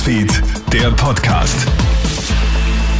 Newsfeed, der Podcast.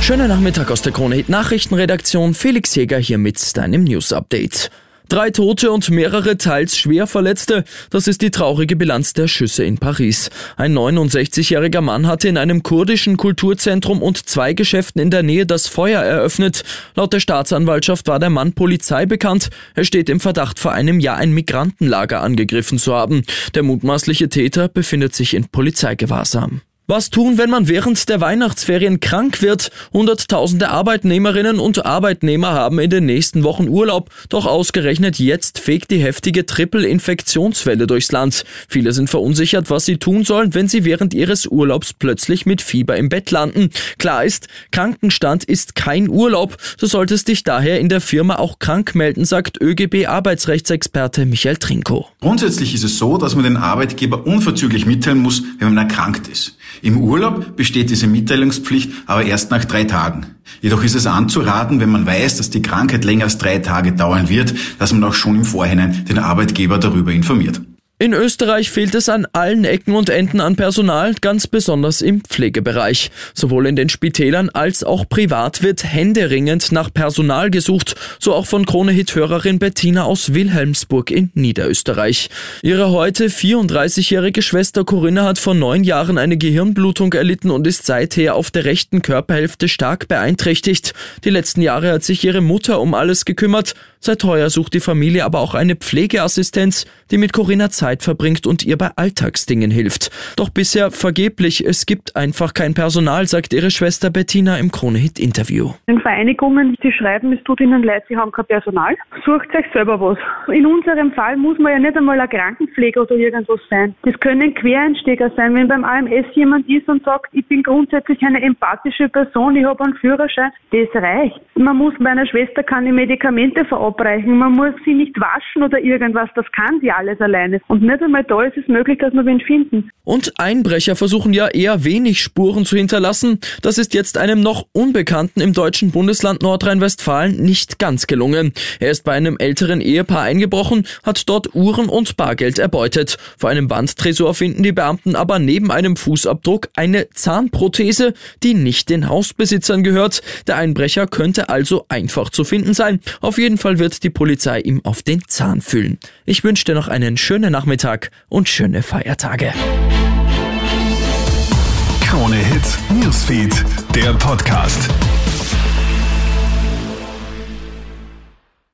Schönen Nachmittag aus der Krone Nachrichtenredaktion. Felix Jäger hier mit deinem News Update. Drei Tote und mehrere teils schwer Verletzte. Das ist die traurige Bilanz der Schüsse in Paris. Ein 69-jähriger Mann hatte in einem kurdischen Kulturzentrum und zwei Geschäften in der Nähe das Feuer eröffnet. Laut der Staatsanwaltschaft war der Mann Polizei bekannt. Er steht im Verdacht, vor einem Jahr ein Migrantenlager angegriffen zu haben. Der mutmaßliche Täter befindet sich in Polizeigewahrsam. Was tun, wenn man während der Weihnachtsferien krank wird? Hunderttausende Arbeitnehmerinnen und Arbeitnehmer haben in den nächsten Wochen Urlaub. Doch ausgerechnet jetzt fegt die heftige Triple-Infektionswelle durchs Land. Viele sind verunsichert, was sie tun sollen, wenn sie während ihres Urlaubs plötzlich mit Fieber im Bett landen. Klar ist, Krankenstand ist kein Urlaub. Du solltest dich daher in der Firma auch krank melden, sagt ÖGB-Arbeitsrechtsexperte Michael Trinko. Grundsätzlich ist es so, dass man den Arbeitgeber unverzüglich mitteilen muss, wenn man erkrankt ist. Im Urlaub besteht diese Mitteilungspflicht aber erst nach drei Tagen. Jedoch ist es anzuraten, wenn man weiß, dass die Krankheit länger als drei Tage dauern wird, dass man auch schon im Vorhinein den Arbeitgeber darüber informiert. In Österreich fehlt es an allen Ecken und Enden an Personal, ganz besonders im Pflegebereich. Sowohl in den Spitälern als auch privat wird händeringend nach Personal gesucht, so auch von Krone-Hit-Hörerin Bettina aus Wilhelmsburg in Niederösterreich. Ihre heute 34-jährige Schwester Corinna hat vor neun Jahren eine Gehirnblutung erlitten und ist seither auf der rechten Körperhälfte stark beeinträchtigt. Die letzten Jahre hat sich ihre Mutter um alles gekümmert. Seit heuer sucht die Familie aber auch eine Pflegeassistenz, die mit Corinna Zeit Zeit verbringt und ihr bei Alltagsdingen hilft. Doch bisher vergeblich, es gibt einfach kein Personal, sagt ihre Schwester Bettina im Kronehit-Interview. In Vereinigungen, die schreiben, es tut ihnen leid, sie haben kein Personal. Sucht euch selber was. In unserem Fall muss man ja nicht einmal ein Krankenpfleger oder irgendwas sein. Das können Quereinsteiger sein. Wenn beim AMS jemand ist und sagt, ich bin grundsätzlich eine empathische Person, ich habe einen Führerschein, das reicht. Man muss meiner Schwester keine Medikamente verabreichen, man muss sie nicht waschen oder irgendwas, das kann sie alles alleine. Und und nicht einmal da ist es möglich, dass wir wen finden. Und Einbrecher versuchen ja eher wenig Spuren zu hinterlassen. Das ist jetzt einem noch Unbekannten im deutschen Bundesland Nordrhein-Westfalen nicht ganz gelungen. Er ist bei einem älteren Ehepaar eingebrochen, hat dort Uhren und Bargeld erbeutet. Vor einem Wandtresor finden die Beamten aber neben einem Fußabdruck eine Zahnprothese, die nicht den Hausbesitzern gehört. Der Einbrecher könnte also einfach zu finden sein. Auf jeden Fall wird die Polizei ihm auf den Zahn füllen. Ich wünsche dir noch einen schönen Nachmittag Nachmittag und schöne Feiertage. Krone Hits, Newsfeed, der Podcast.